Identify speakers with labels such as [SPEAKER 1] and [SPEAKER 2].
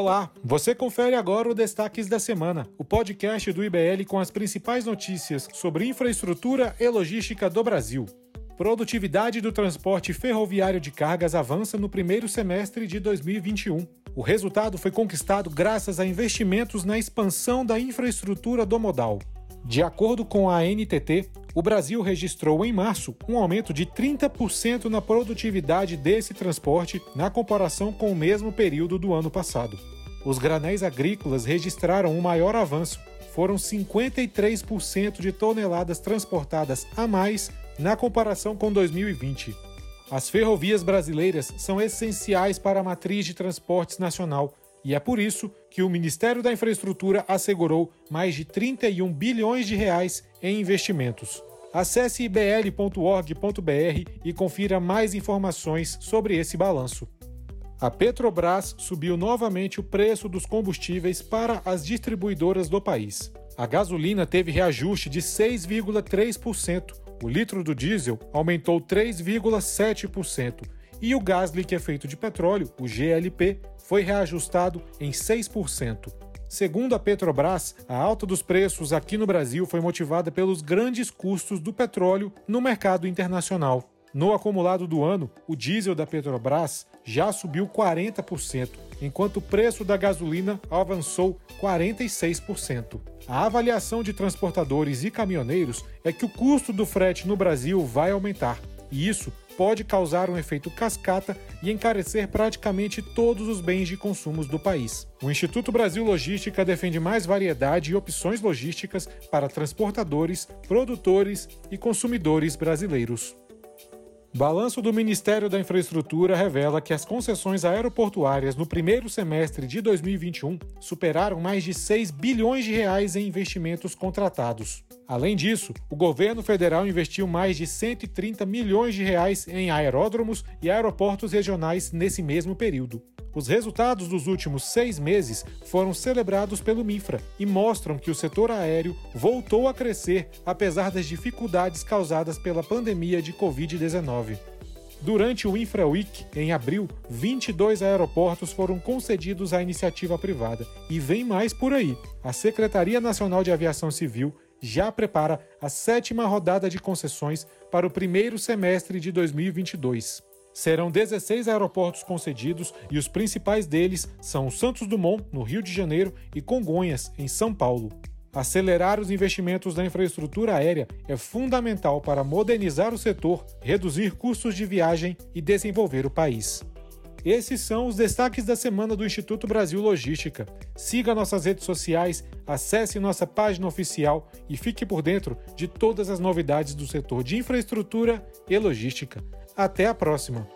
[SPEAKER 1] Olá, você confere agora o Destaques da Semana, o podcast do IBL com as principais notícias sobre infraestrutura e logística do Brasil. Produtividade do transporte ferroviário de cargas avança no primeiro semestre de 2021. O resultado foi conquistado graças a investimentos na expansão da infraestrutura do modal. De acordo com a NTT, o Brasil registrou em março um aumento de 30% na produtividade desse transporte na comparação com o mesmo período do ano passado. Os granéis agrícolas registraram um maior avanço. Foram 53% de toneladas transportadas a mais na comparação com 2020. As ferrovias brasileiras são essenciais para a matriz de transportes nacional e é por isso que o Ministério da Infraestrutura assegurou mais de 31 bilhões de reais em investimentos. Acesse ibl.org.br e confira mais informações sobre esse balanço. A Petrobras subiu novamente o preço dos combustíveis para as distribuidoras do país. A gasolina teve reajuste de 6,3%, o litro do diesel aumentou 3,7% e o gás liquefeito de petróleo, o GLP, foi reajustado em 6%. Segundo a Petrobras, a alta dos preços aqui no Brasil foi motivada pelos grandes custos do petróleo no mercado internacional. No acumulado do ano, o diesel da Petrobras já subiu 40%, enquanto o preço da gasolina avançou 46%. A avaliação de transportadores e caminhoneiros é que o custo do frete no Brasil vai aumentar, e isso pode causar um efeito cascata e encarecer praticamente todos os bens de consumo do país. O Instituto Brasil Logística defende mais variedade e opções logísticas para transportadores, produtores e consumidores brasileiros. Balanço do Ministério da Infraestrutura revela que as concessões aeroportuárias no primeiro semestre de 2021 superaram mais de 6 bilhões de reais em investimentos contratados. Além disso, o governo federal investiu mais de 130 milhões de reais em aeródromos e aeroportos regionais nesse mesmo período. Os resultados dos últimos seis meses foram celebrados pelo MINFRA e mostram que o setor aéreo voltou a crescer apesar das dificuldades causadas pela pandemia de Covid-19. Durante o Infra Week, em abril, 22 aeroportos foram concedidos à iniciativa privada. E vem mais por aí. A Secretaria Nacional de Aviação Civil já prepara a sétima rodada de concessões para o primeiro semestre de 2022. Serão 16 aeroportos concedidos e os principais deles são Santos Dumont, no Rio de Janeiro, e Congonhas, em São Paulo. Acelerar os investimentos na infraestrutura aérea é fundamental para modernizar o setor, reduzir custos de viagem e desenvolver o país. Esses são os destaques da semana do Instituto Brasil Logística. Siga nossas redes sociais, acesse nossa página oficial e fique por dentro de todas as novidades do setor de infraestrutura e logística. Até a próxima!